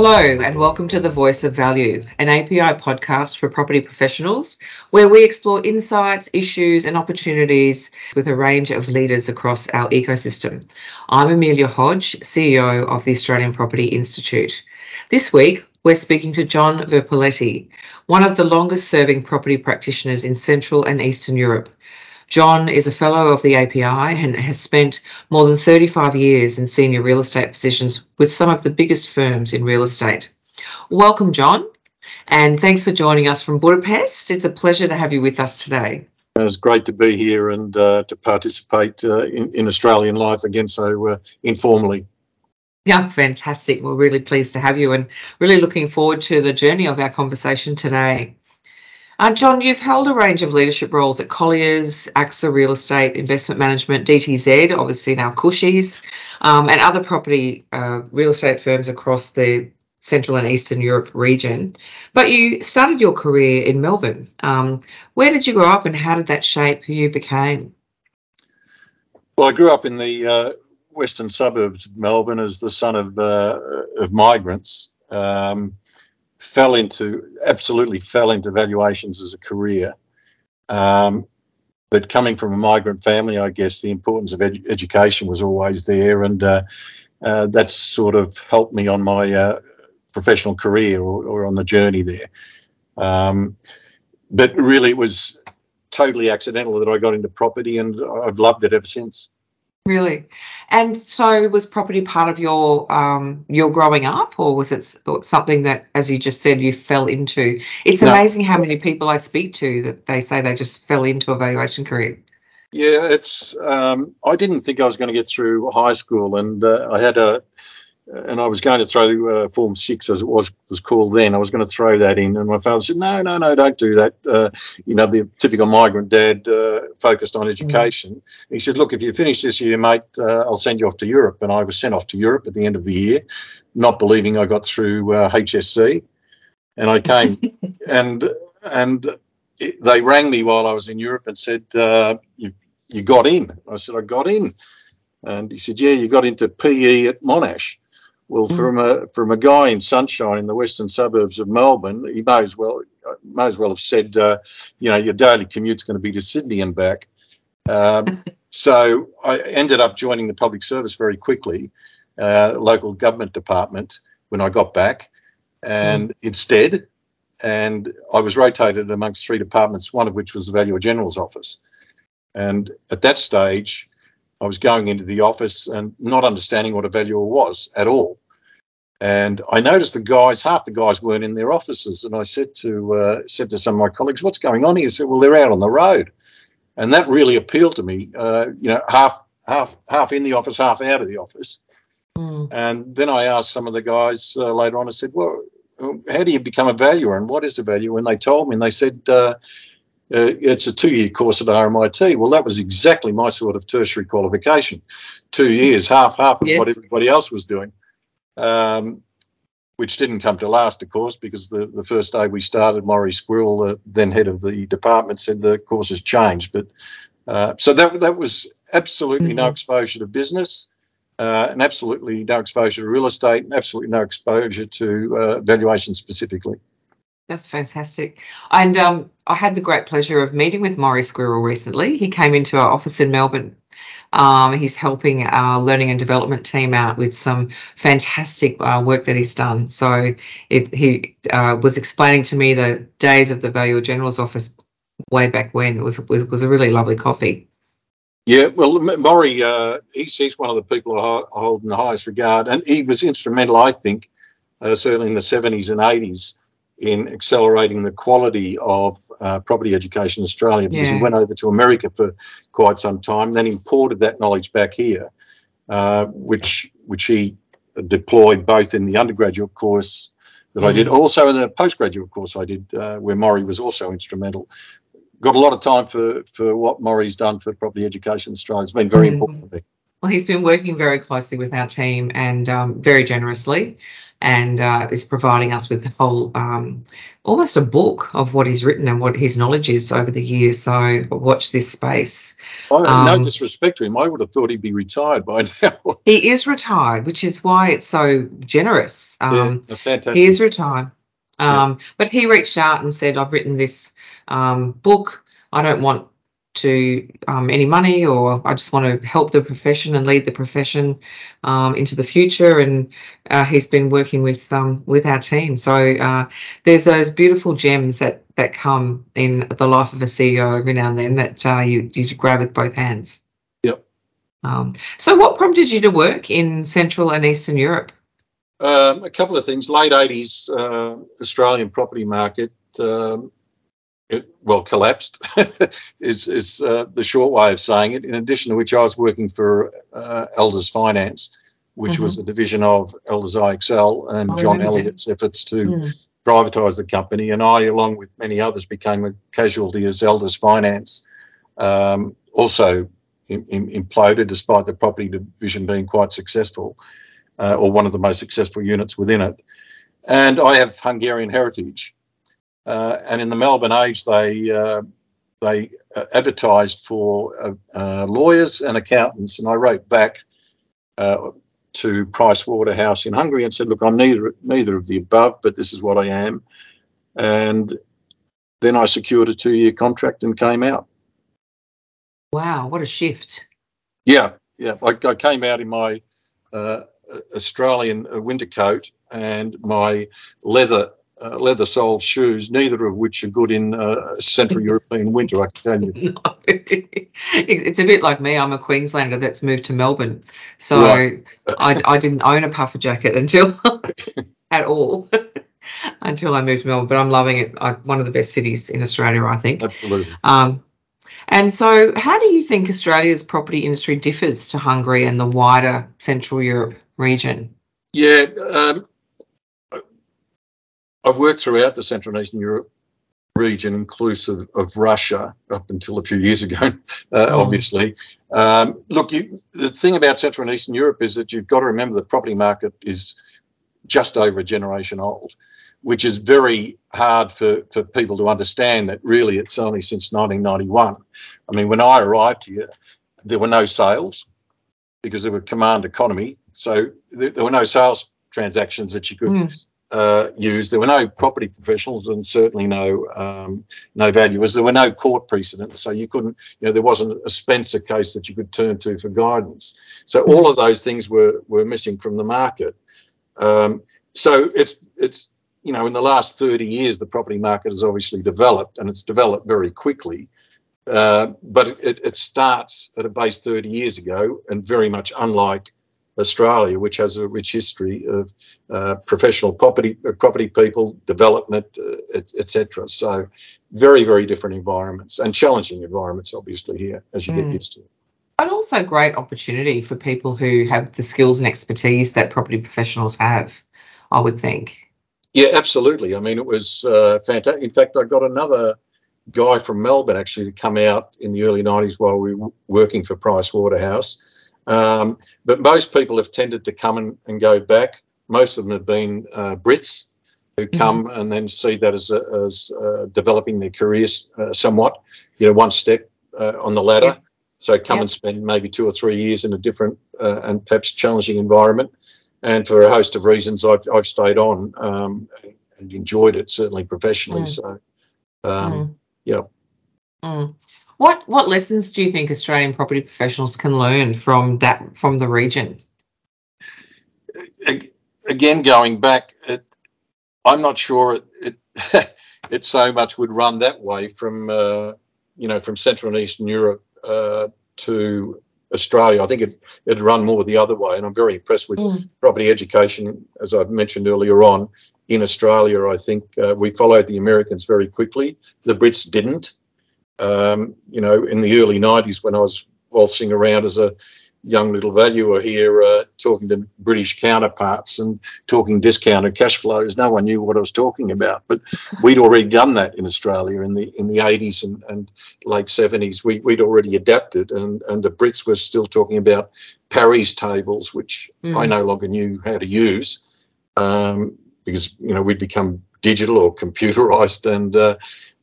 Hello, and welcome to The Voice of Value, an API podcast for property professionals, where we explore insights, issues, and opportunities with a range of leaders across our ecosystem. I'm Amelia Hodge, CEO of the Australian Property Institute. This week, we're speaking to John Verpeleti, one of the longest serving property practitioners in Central and Eastern Europe. John is a fellow of the API and has spent more than 35 years in senior real estate positions with some of the biggest firms in real estate. Welcome, John, and thanks for joining us from Budapest. It's a pleasure to have you with us today. It's great to be here and uh, to participate uh, in, in, Australian life again so uh, informally. Yeah, fantastic. We're really pleased to have you and really looking forward to the journey of our conversation today. Uh, John, you've held a range of leadership roles at Colliers, AXA Real Estate Investment Management, DTZ, obviously now Cushies, um, and other property uh, real estate firms across the Central and Eastern Europe region. But you started your career in Melbourne. Um, where did you grow up and how did that shape who you became? Well, I grew up in the uh, western suburbs of Melbourne as the son of, uh, of migrants. Um, fell into absolutely fell into valuations as a career. Um, but coming from a migrant family, I guess the importance of ed- education was always there, and uh, uh, that's sort of helped me on my uh, professional career or, or, on the journey there. Um, but really, it was totally accidental that I got into property, and I've loved it ever since. Really, and so was property part of your um, your growing up, or was it something that, as you just said, you fell into? It's no. amazing how many people I speak to that they say they just fell into a valuation career. Yeah, it's. Um, I didn't think I was going to get through high school, and uh, I had a and I was going to throw uh, Form Six, as it was was called then. I was going to throw that in, and my father said, "No, no, no, don't do that." Uh, you know, the typical migrant dad uh, focused on education. Mm. He said, "Look, if you finish this year, mate, uh, I'll send you off to Europe." And I was sent off to Europe at the end of the year, not believing I got through HSC, uh, and I came, and and it, they rang me while I was in Europe and said, uh, "You you got in." I said, "I got in." And he said, "Yeah, you got into PE at Monash." Well, mm. from a from a guy in Sunshine in the western suburbs of Melbourne, he may as well may as well have said, uh, you know, your daily commute's going to be to Sydney and back. Um, so I ended up joining the public service very quickly, uh, local government department when I got back, and mm. instead, and I was rotated amongst three departments, one of which was the Valuer General's office. And at that stage, I was going into the office and not understanding what a valuer was at all. And I noticed the guys, half the guys weren't in their offices. And I said to uh, said to some of my colleagues, "What's going on here?" He said, "Well, they're out on the road," and that really appealed to me. Uh, you know, half half half in the office, half out of the office. Mm. And then I asked some of the guys uh, later on. I said, "Well, how do you become a valuer, and what is a valuer?" And they told me, and they said, uh, it's a two-year course at RMIT. Well, that was exactly my sort of tertiary qualification. Two years, half half of what everybody else was doing, um, which didn't come to last, of course, because the, the first day we started, Maury Squirrel, the then head of the department, said the course has changed. But uh, so that that was absolutely mm-hmm. no exposure to business. Uh, and absolutely no exposure to real estate, and absolutely no exposure to uh, valuation specifically. That's fantastic. And um, I had the great pleasure of meeting with Maury Squirrel recently. He came into our office in Melbourne. Um, he's helping our learning and development team out with some fantastic uh, work that he's done. So it, he uh, was explaining to me the days of the Valuer General's office way back when. It was was, was a really lovely coffee. Yeah, well, Maury, uh, he's, he's one of the people I hold in the highest regard, and he was instrumental, I think, uh, certainly in the 70s and 80s in accelerating the quality of uh, property education in Australia because yeah. he went over to America for quite some time, and then imported that knowledge back here, uh, which which he deployed both in the undergraduate course that mm. I did, mm. also in the postgraduate course I did, uh, where Maury was also instrumental. Got a lot of time for for what Maury's done for property education in Australia. It's been very mm. important to me. Well, he's been working very closely with our team and um, very generously and uh, is providing us with a whole um, almost a book of what he's written and what his knowledge is over the years. So watch this space. I, no um, disrespect to him, I would have thought he'd be retired by now. he is retired, which is why it's so generous. Um, yeah, fantastic. He is retired. Um, yeah. But he reached out and said, I've written this um, book. I don't want to um, any money or I just want to help the profession and lead the profession um, into the future. And uh, he's been working with um, with our team. So uh, there's those beautiful gems that that come in the life of a CEO every now and then that uh, you you grab with both hands. Yep. Um, so what prompted you to work in Central and Eastern Europe? Um, a couple of things. Late 80s uh, Australian property market. Um, it, well, collapsed is, is uh, the short way of saying it. In addition to which, I was working for uh, Elders Finance, which mm-hmm. was a division of Elders IXL and oh, John Elliott's efforts to mm. privatise the company. And I, along with many others, became a casualty as Elders Finance. Um, also in, in, imploded, despite the property division being quite successful, uh, or one of the most successful units within it. And I have Hungarian heritage. Uh, and in the Melbourne Age, they uh, they uh, advertised for uh, uh, lawyers and accountants, and I wrote back to Price Waterhouse in Hungary and said, "Look, I'm neither neither of the above, but this is what I am." And then I secured a two-year contract and came out. Wow, what a shift! Yeah, yeah. I, I came out in my uh, Australian winter coat and my leather uh, leather soled shoes, neither of which are good in uh, Central European winter, I can tell you. No. it's a bit like me. I'm a Queenslander that's moved to Melbourne. So right. I, I didn't own a puffer jacket until at all until I moved to Melbourne. But I'm loving it. I, one of the best cities in Australia, I think. Absolutely. Um, and so, how do you think Australia's property industry differs to Hungary and the wider Central Europe region? Yeah, um, I've worked throughout the Central and Eastern Europe region, inclusive of Russia, up until a few years ago, uh, oh. obviously. Um, look, you, the thing about Central and Eastern Europe is that you've got to remember the property market is just over a generation old, which is very hard for, for people to understand that really it's only since 1991. I mean, when I arrived here, there were no sales because there were command economy. So there, there were no sales transactions that you could mm uh, used. There were no property professionals and certainly no um, no valuers. There were no court precedents, so you couldn't. You know, there wasn't a Spencer case that you could turn to for guidance. So all of those things were were missing from the market. Um, so it's it's you know in the last 30 years the property market has obviously developed and it's developed very quickly. Uh, but it, it starts at a base 30 years ago and very much unlike Australia, which has a rich history of uh, professional property uh, property people, development, uh, etc. Et so, very very different environments and challenging environments, obviously here as you mm. get used to it. But also great opportunity for people who have the skills and expertise that property professionals have. I would think. Yeah, absolutely. I mean, it was uh, fantastic. In fact, I got another guy from Melbourne actually to come out in the early 90s while we were working for Price Waterhouse um, but most people have tended to come and, and go back. Most of them have been uh, Brits who mm-hmm. come mm-hmm. and then see that as, as uh, developing their careers uh, somewhat, you know, one step uh, on the ladder. Yeah. So come yeah. and spend maybe two or three years in a different uh, and perhaps challenging environment. And for a host of reasons, I've, I've stayed on um, and enjoyed it, certainly professionally. Mm. So, um, mm. yeah. Mm. What what lessons do you think Australian property professionals can learn from that from the region? Again, going back, it, I'm not sure it, it, it so much would run that way from uh, you know from Central and Eastern Europe uh, to Australia. I think it, it'd run more the other way, and I'm very impressed with mm. property education, as I've mentioned earlier on. In Australia, I think uh, we followed the Americans very quickly. The Brits didn't. Um, you know, in the early 90s when I was waltzing around as a young little valuer here, uh, talking to British counterparts and talking discounted cash flows. No one knew what I was talking about, but we'd already done that in Australia in the in the 80s and, and late 70s. We, would already adapted, and, and the Brits were still talking about Parry's tables, which mm. I no longer knew how to use. um, because you know we'd become digital or computerized and uh,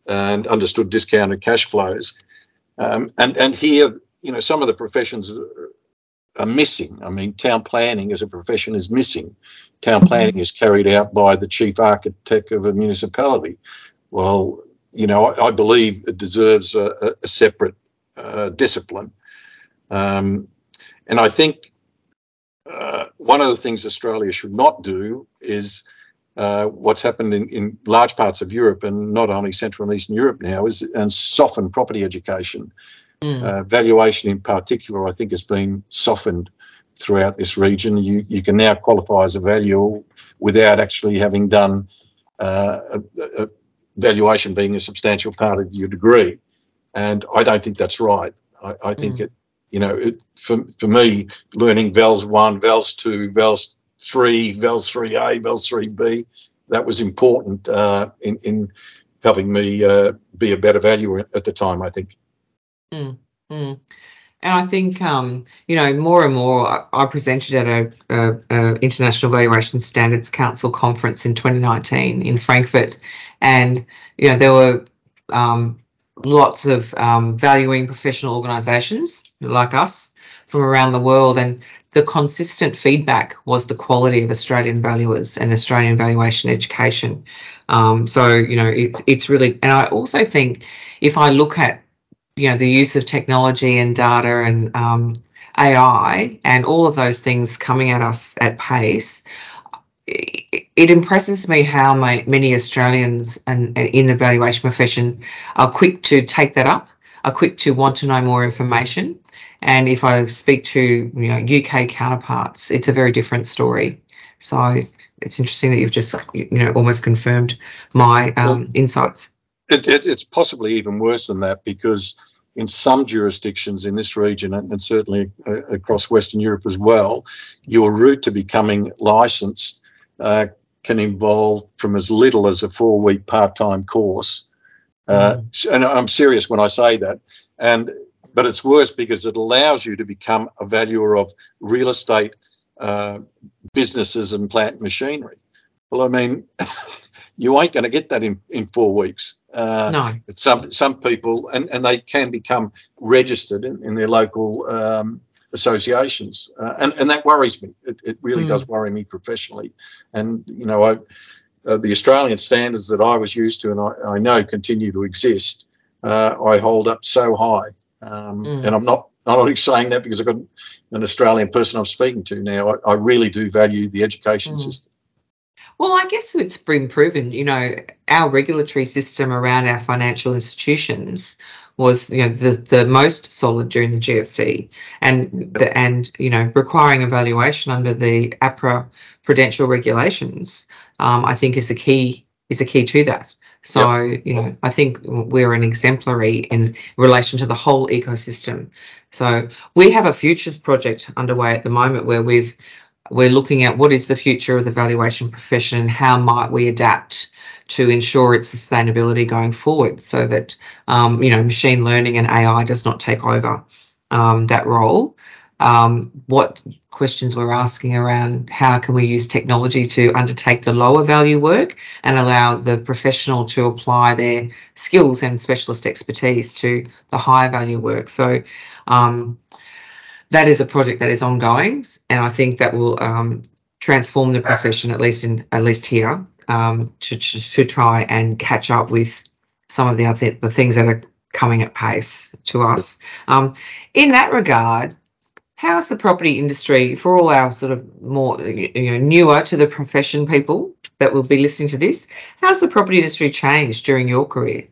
and understood discounted cash flows. Um, and and here, you know, some of the professions are missing. I mean, town planning as a profession is missing. Town mm-hmm. planning is carried out by the chief architect of a municipality. Well, you know, I, I believe it deserves a, a separate uh, discipline. Um, and I think uh, one of the things Australia should not do is uh, what's happened in, in, large parts of Europe and not only Central and Eastern Europe now is and soften property education. Mm. Uh, valuation in particular, I think, has been softened throughout this region. You you can now qualify as a valuer without actually having done uh, a, a valuation being a substantial part of your degree, and I don't think that's right. I, I think mm. it, you know, it, for for me, learning VALS one, VALS two, VALS three, VALS three A, VALS three B, that was important uh, in in helping me uh, be a better valuer at the time. I think. Mm, mm. And I think, um, you know, more and more, I presented at a, a, a, International Valuation Standards Council conference in 2019 in Frankfurt, and you know there were um, lots of um, valuing professional organisations like us from around the world, and the consistent feedback was the quality of Australian valuers and Australian valuation education. Um, so you know, it, it's really, and I also think if I look at you know the use of technology and data and um, AI and all of those things coming at us at pace, it impresses me how my, many Australians and, and, in the valuation profession are quick to take that up, are quick to want to know more information. And if I speak to you know UK counterparts, it's a very different story. So it's interesting that you've just you know almost confirmed my um, insights. It, it, it's possibly even worse than that because in some jurisdictions in this region and, and certainly uh, across Western Europe as well, your route to becoming licensed uh, can involve from as little as a four week part time course. Uh, mm. And I'm serious when I say that. And but it's worse because it allows you to become a valuer of real estate uh, businesses and plant machinery. Well, I mean, you ain't going to get that in, in four weeks. Uh, no. Some some people and, and they can become registered in, in their local um, associations, uh, and and that worries me. It, it really mm. does worry me professionally. And you know, I, uh, the Australian standards that I was used to, and I, I know continue to exist, uh, I hold up so high. Um, mm. And I'm not I'm not saying that because I've got an Australian person I'm speaking to now. I, I really do value the education mm. system. Well, I guess it's been proven, you know, our regulatory system around our financial institutions was, you know, the, the most solid during the GFC and the, and, you know, requiring evaluation under the APRA prudential regulations, um, I think is a key is a key to that. So, yep. you know, I think we're an exemplary in relation to the whole ecosystem. So we have a futures project underway at the moment where we've we're looking at what is the future of the valuation profession and how might we adapt to ensure its sustainability going forward so that um, you know machine learning and AI does not take over um, that role. Um, what questions we're asking around how can we use technology to undertake the lower value work and allow the professional to apply their skills and specialist expertise to the higher value work. So um, that is a project that is ongoing, and I think that will um, transform the profession at least in at least here um, to, to, try and catch up with some of the other the things that are coming at pace to us. Um, in that regard, how's the property industry for all our sort of more you know newer to the profession people that will be listening to this? How's the property industry changed during your career?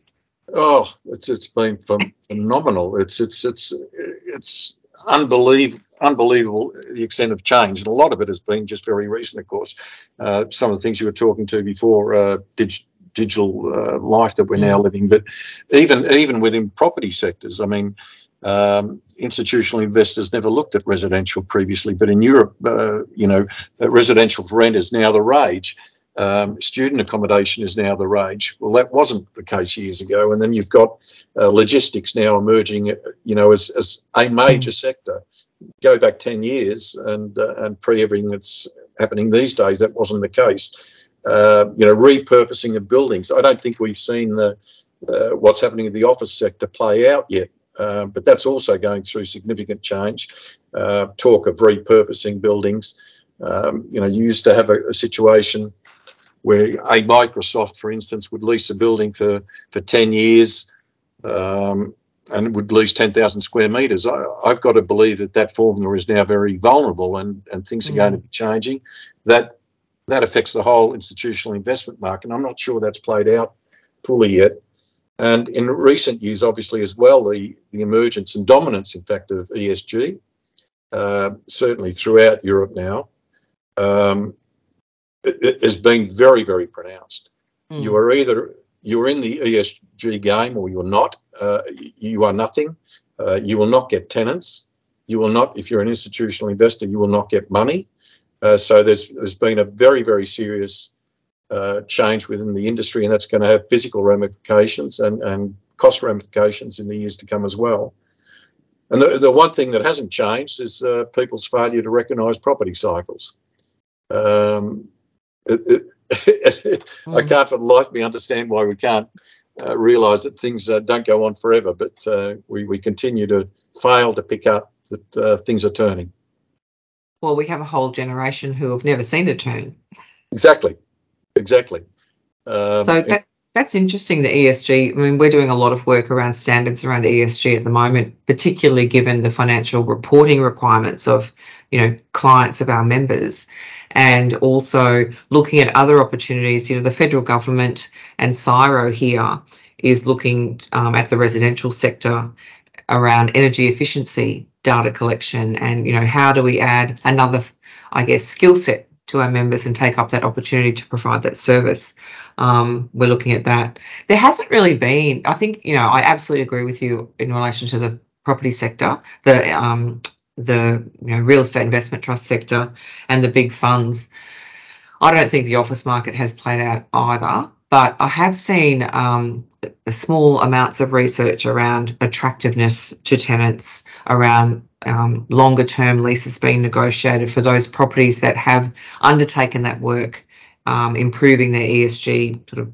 Oh, it's it's been phenomenal. It's it's it's it's unbelievable, unbelievable the extent of change. And a lot of it has been just very recent, of course. Uh, some of the things you were talking to before, uh, dig- digital uh, life that we're now mm. living, but even even within property sectors, I mean. Um, institutional investors never looked at residential previously, but in Europe, uh, you know, residential for rent is now the rage. Um, student accommodation is now the rage. Well, that wasn't the case years ago. And then you've got uh, logistics now emerging, uh, you know, as, as a major mm. sector. Go back 10 years and uh, and pre everything that's happening these days. That wasn't the case. Uh, you know, repurposing of buildings. I don't think we've seen the uh, what's happening in the office sector play out yet. Uh, but that's also going through significant change. Uh, talk of repurposing buildings. Um, you know, you used to have a, a, situation where a Microsoft, for instance, would lease a building for for 10 years um, and would lease 10,000 square metres. I, have got to believe that that formula is now very vulnerable and, and things are mm. going to be changing. That that affects the whole institutional investment market. And I'm not sure that's played out fully yet. And in recent years, obviously, as well, the, the emergence and dominance, in fact, of ESG, uh, certainly throughout Europe now, um, has been very, very pronounced. Mm. You are either you're in the ESG game or you're not. Uh, you are nothing. Uh, you will not get tenants. You will not, if you're an institutional investor, you will not get money. Uh, so there's there's been a very very serious uh, change within the industry, and that's going to have physical ramifications and, and cost ramifications in the years to come as well. And the, the one thing that hasn't changed is uh, people's failure to recognise property cycles. Um, it, it, mm. I hmm. can't for the life of me understand why we can't uh, realise that things uh, don't go on forever, but uh, we, we continue to fail to pick up that uh, things are turning. Well, we have a whole generation who have never seen a turn. Exactly exactly. Um, so that, that's interesting. The ESG. I mean, we're doing a lot of work around standards around ESG at the moment, particularly given the financial reporting requirements of you know clients of our members, and also looking at other opportunities. You know, the federal government and CSIRO here is looking um, at the residential sector around energy efficiency data collection and you know how do we add another i guess skill set to our members and take up that opportunity to provide that service. Um, we're looking at that. There hasn't really been, I think, you know, I absolutely agree with you in relation to the property sector, the um, the you know, real estate investment trust sector, and the big funds. I don't think the office market has played out either, but I have seen um, small amounts of research around attractiveness to tenants, around um, longer term leases being negotiated for those properties that have undertaken that work, um, improving their ESG sort of,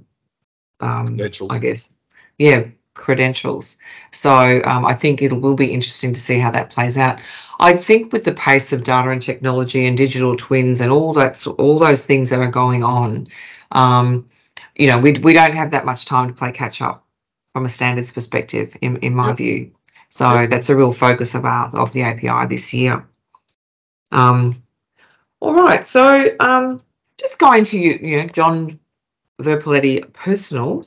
um, I guess, yeah, credentials. So um, I think it will be interesting to see how that plays out. I think with the pace of data and technology and digital twins and all that, all those things that are going on, um, you know, we we don't have that much time to play catch up from a standards perspective, in in my yep. view. So yep. that's a real focus of our of the API this year. Um, all right, so um, just going to you, you know, John Verpeleti personal.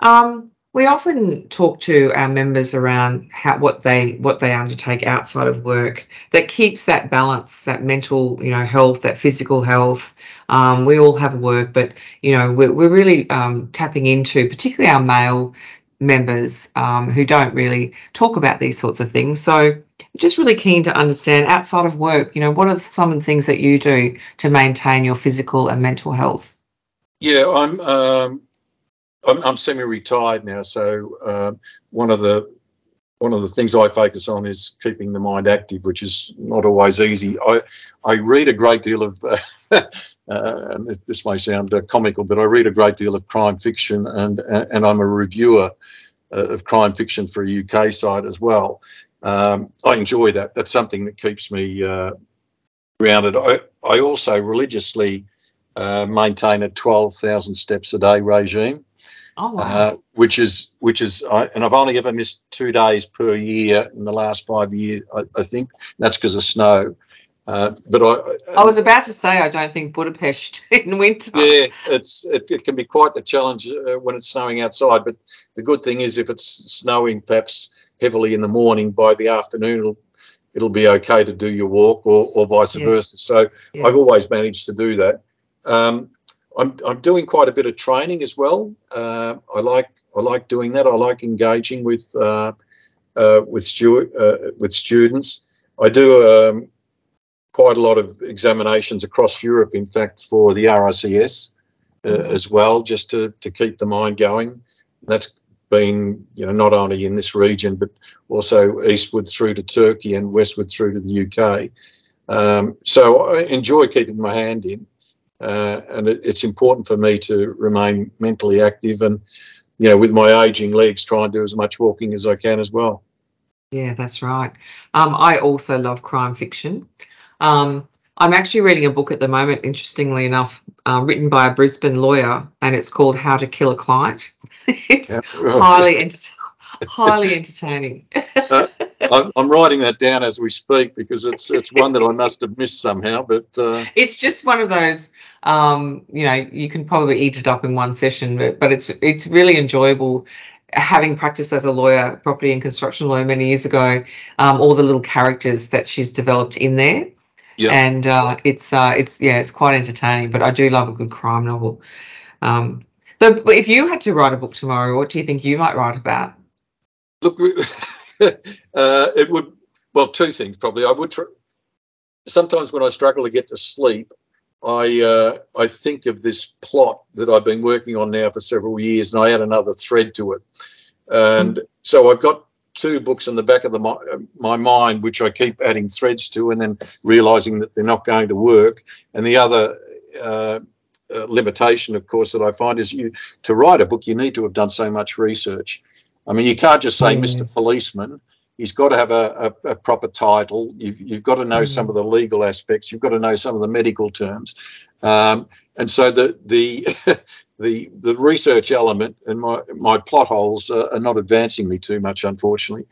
Um, we often talk to our members around how what they what they undertake outside of work that keeps that balance, that mental, you know, health, that physical health. Um, we all have work, but you know, we're, we're really um, tapping into, particularly our male members um, who don't really talk about these sorts of things. So, just really keen to understand outside of work, you know, what are some of the things that you do to maintain your physical and mental health? Yeah, I'm um, I'm, I'm semi-retired now, so uh, one of the one of the things I focus on is keeping the mind active, which is not always easy. I I read a great deal of, uh, uh, and this may sound uh, comical, but I read a great deal of crime fiction, and and I'm a reviewer uh, of crime fiction for a UK site as well. Um, I enjoy that. That's something that keeps me uh, grounded. I I also religiously maintain a 12,000 steps a day regime. Oh, wow. uh, which is which is uh, and I've only ever missed two days per year in the last five years. I, I think that's because of snow. Uh, but I, I was about to say I don't think Budapest in winter. Yeah, it's it, it can be quite a challenge uh, when it's snowing outside. But the good thing is if it's snowing perhaps heavily in the morning, by the afternoon it'll it'll be okay to do your walk or, or vice yes. versa. So yes. I've always managed to do that. Um, I'm, I'm doing quite a bit of training as well. Uh, I like I like doing that. I like engaging with uh, uh, with stu- uh, with students. I do um, quite a lot of examinations across Europe, in fact, for the RICS uh, mm-hmm. as well, just to to keep the mind going. That's been you know not only in this region but also eastward through to Turkey and westward through to the UK. Um, so I enjoy keeping my hand in, uh, and it, it's important for me to remain mentally active and, you know, with my aging legs, try and do as much walking as I can as well. Yeah, that's right. Um, I also love crime fiction. Um, I'm actually reading a book at the moment, interestingly enough, uh, written by a Brisbane lawyer, and it's called How to Kill a Client. it's yeah. highly, enter- highly entertaining. uh, I'm writing that down as we speak because it's it's one that I must have missed somehow. But uh... it's just one of those, um, you know, you can probably eat it up in one session, but, but it's it's really enjoyable having practiced as a lawyer, property and construction lawyer many years ago, um, all the little characters that she's developed in there. Yeah. And uh, it's uh, it's yeah, it's quite entertaining. But I do love a good crime novel. Um, but if you had to write a book tomorrow, what do you think you might write about? Look, uh, it would well two things probably. I would tr- sometimes when I struggle to get to sleep, I uh, I think of this plot that I've been working on now for several years, and I add another thread to it. And mm. so I've got two books in the back of the, my, my mind, which I keep adding threads to, and then realizing that they're not going to work. And the other uh, uh, limitation, of course, that I find is you to write a book, you need to have done so much research. I mean, you can't just say yes. Mr. Policeman he's got to have a, a, a proper title. You've, you've, got to know mm-hmm. some of the legal aspects. You've got to know some of the medical terms. Um, and so the the the the research element and my my plot holes are, are not advancing me too much, unfortunately.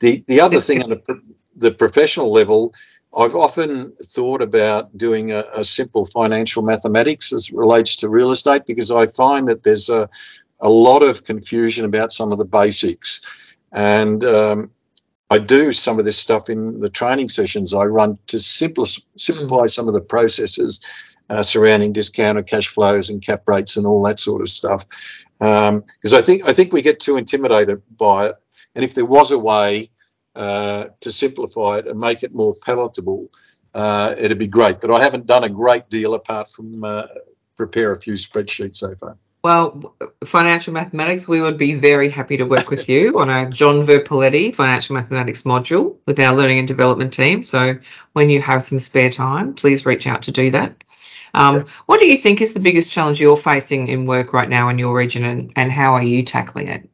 The the other thing on the, the professional level, I've often thought about doing a, a, simple financial mathematics as relates to real estate because I find that there's a a lot of confusion about some of the basics. And um, I do some of this stuff in the training sessions I run to simplify, simplify mm. some of the processes uh, surrounding discounted cash flows and cap rates and all that sort of stuff. Because um, I think I think we get too intimidated by it, and if there was a way uh, to simplify it and make it more palatable, uh, it'd be great. But I haven't done a great deal apart from uh, prepare a few spreadsheets so far. Well, financial mathematics, we would be very happy to work with you on a John Verpeleti financial mathematics module with our learning and development team. So when you have some spare time, please reach out to do that. Um, what do you think is the biggest challenge you're facing in work right now in your region, and, and how are you tackling it?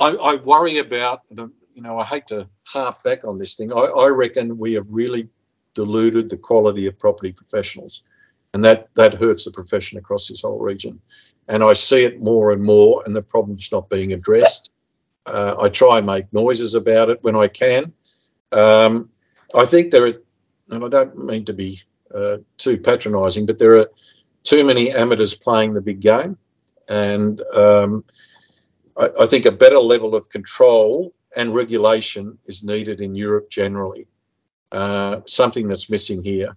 I, I worry about, the, you know, I hate to harp back on this thing. I, I reckon we have really diluted the quality of property professionals, and that that hurts the profession across this whole region and I see it more and more, and the problem's not being addressed. Uh, I try and make noises about it when I can. Um, I think there are, and I don't mean to be uh, too patronising, but there are too many amateurs playing the big game, and um, I, I, think a better level of control and regulation is needed in Europe generally. Uh, something that's missing here.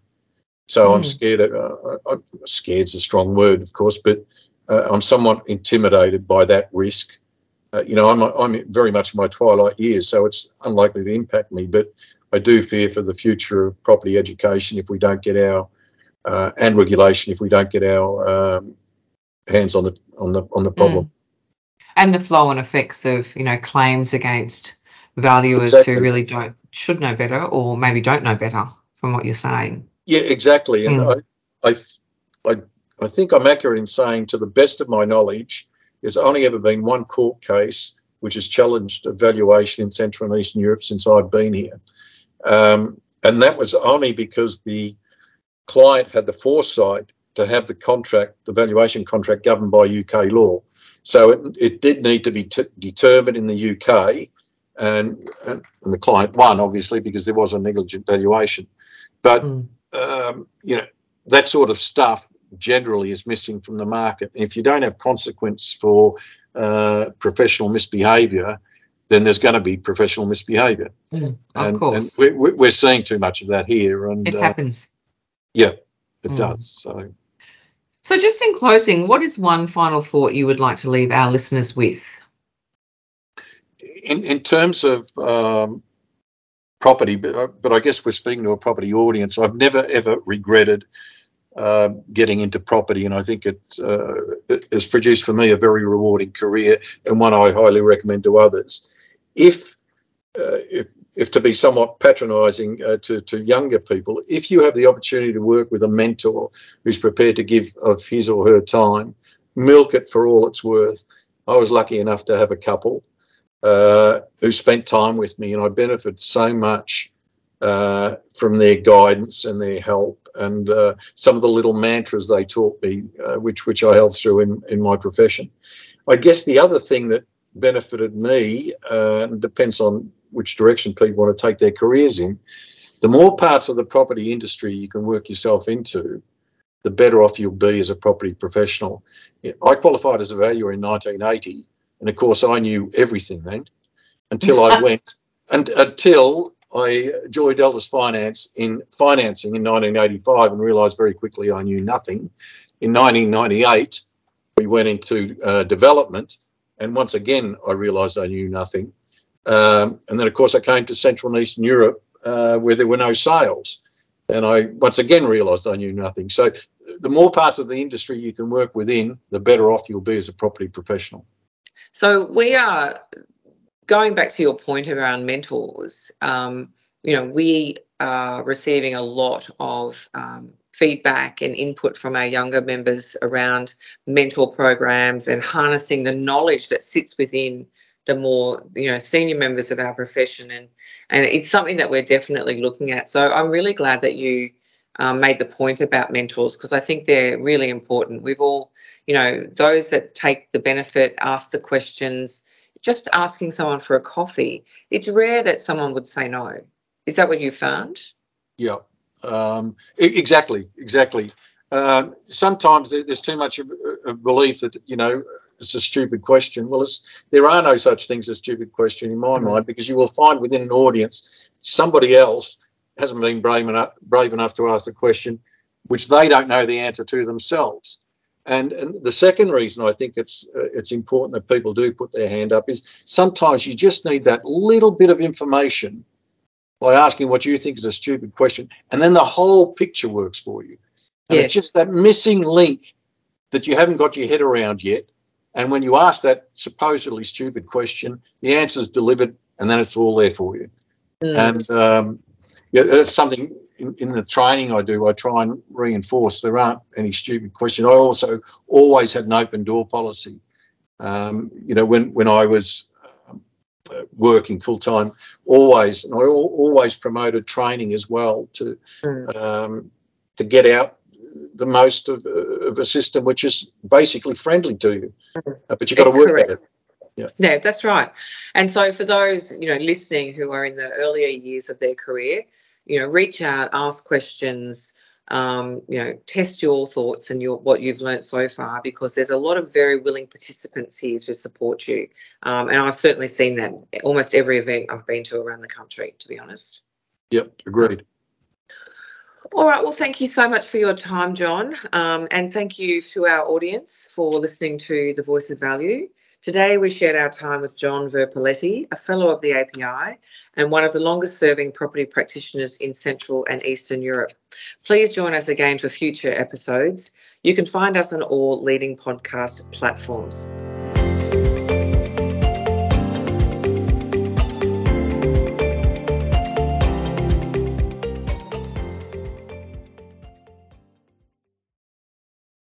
So mm. I'm hmm. scared. Of, uh, I'm scared's a strong word, of course, but uh, I'm somewhat intimidated by that risk. Uh, you know, I'm, I'm very much in my twilight years, so it's unlikely to impact me. But I do fear for the future of property education if we don't get our uh, and regulation if we don't get our um, hands on the on the on the problem. Mm. And the flow and effects of you know claims against valuers exactly. who really don't should know better or maybe don't know better from what you're saying. Yeah, exactly. And mm. I, I I I think I'm accurate in saying, to the best of my knowledge, there's only ever been one court case which has challenged a valuation in Central and Eastern Europe since I've been here. Um, and that was only because the client had the foresight to have the contract, the valuation contract governed by UK law. So it, it did need to be t- determined in the UK, and, and, and, the client won, obviously, because there was a negligent valuation. But, mm. um, you know, that sort of stuff generally is missing from the market. And if you don't have consequence for uh, professional misbehaviour, then there's going to be professional misbehaviour. Mm, of and, course. And we're, we're, seeing too much of that here. And it uh, happens. Yeah, it mm. does. So. So, just in closing, what is one final thought you would like to leave our listeners with? In, in terms of um, property, but, uh, but I guess we're speaking to a property audience. I've never ever regretted uh, getting into property, and I think it, uh, it, has produced for me a very rewarding career and one I highly recommend to others. If, uh, if if to be somewhat patronising uh, to to younger people, if you have the opportunity to work with a mentor who's prepared to give of his or her time, milk it for all it's worth. I was lucky enough to have a couple uh, who spent time with me, and I benefited so much uh, from their guidance and their help, and uh, some of the little mantras they taught me, uh, which which I held through in in my profession. I guess the other thing that benefited me uh, depends on which direction people want to take their careers in. The more parts of the property industry you can work yourself into, the better off you'll be as a property professional. I qualified as a valuer in 1980, and of course I knew everything then until I went and until I joined Elders Finance in financing in 1985 and realised very quickly I knew nothing. In 1998, we went into uh, development, and once again I realised I knew nothing. Um, and then, of course, I came to Central and Eastern Europe uh, where there were no sales. And I once again realised I knew nothing. So, the more parts of the industry you can work within, the better off you'll be as a property professional. So, we are going back to your point around mentors. Um, you know, we are receiving a lot of um, feedback and input from our younger members around mentor programs and harnessing the knowledge that sits within the more you know senior members of our profession and and it's something that we're definitely looking at so i'm really glad that you um, made the point about mentors because i think they're really important we've all you know those that take the benefit ask the questions just asking someone for a coffee it's rare that someone would say no is that what you found yeah um, exactly exactly um, sometimes there's too much of a belief that you know it's a stupid question. Well, there are no such things as stupid question in my mm. mind because you will find within an audience somebody else hasn't been brave enough, brave enough to ask the question, which they don't know the answer to themselves. And, and the second reason I think it's uh, it's important that people do put their hand up is sometimes you just need that little bit of information by asking what you think is a stupid question, and then the whole picture works for you. And yes. it's just that missing link that you haven't got your head around yet and when you ask that supposedly stupid question, the answer is delivered, and then it's all there for you. Mm. And um, yeah, that's something in, in, the training I do. I try and reinforce there aren't any stupid questions. I also always had an open door policy. Um, you know, when when I was um, working full time, always, and I always promoted training as well to mm. um, to get out the most of, of, a system which is basically friendly to you. Mm-hmm. Uh, but you've got to work at it. Yeah. yeah, that's right. And so for those you know listening who are in the earlier years of their career, you know, reach out, ask questions, um, you know, test your thoughts and your what you've learned so far because there's a lot of very willing participants here to support you. Um, and I've certainly seen that almost every event I've been to around the country, to be honest. Yep, agreed. All right. Well, thank you so much for your time, John. Um, and thank you to our audience for listening to The Voice of Value. Today, we shared our time with John Verpeleti, a fellow of the API and one of the longest serving property practitioners in Central and Eastern Europe. Please join us again for future episodes. You can find us on all leading podcast platforms.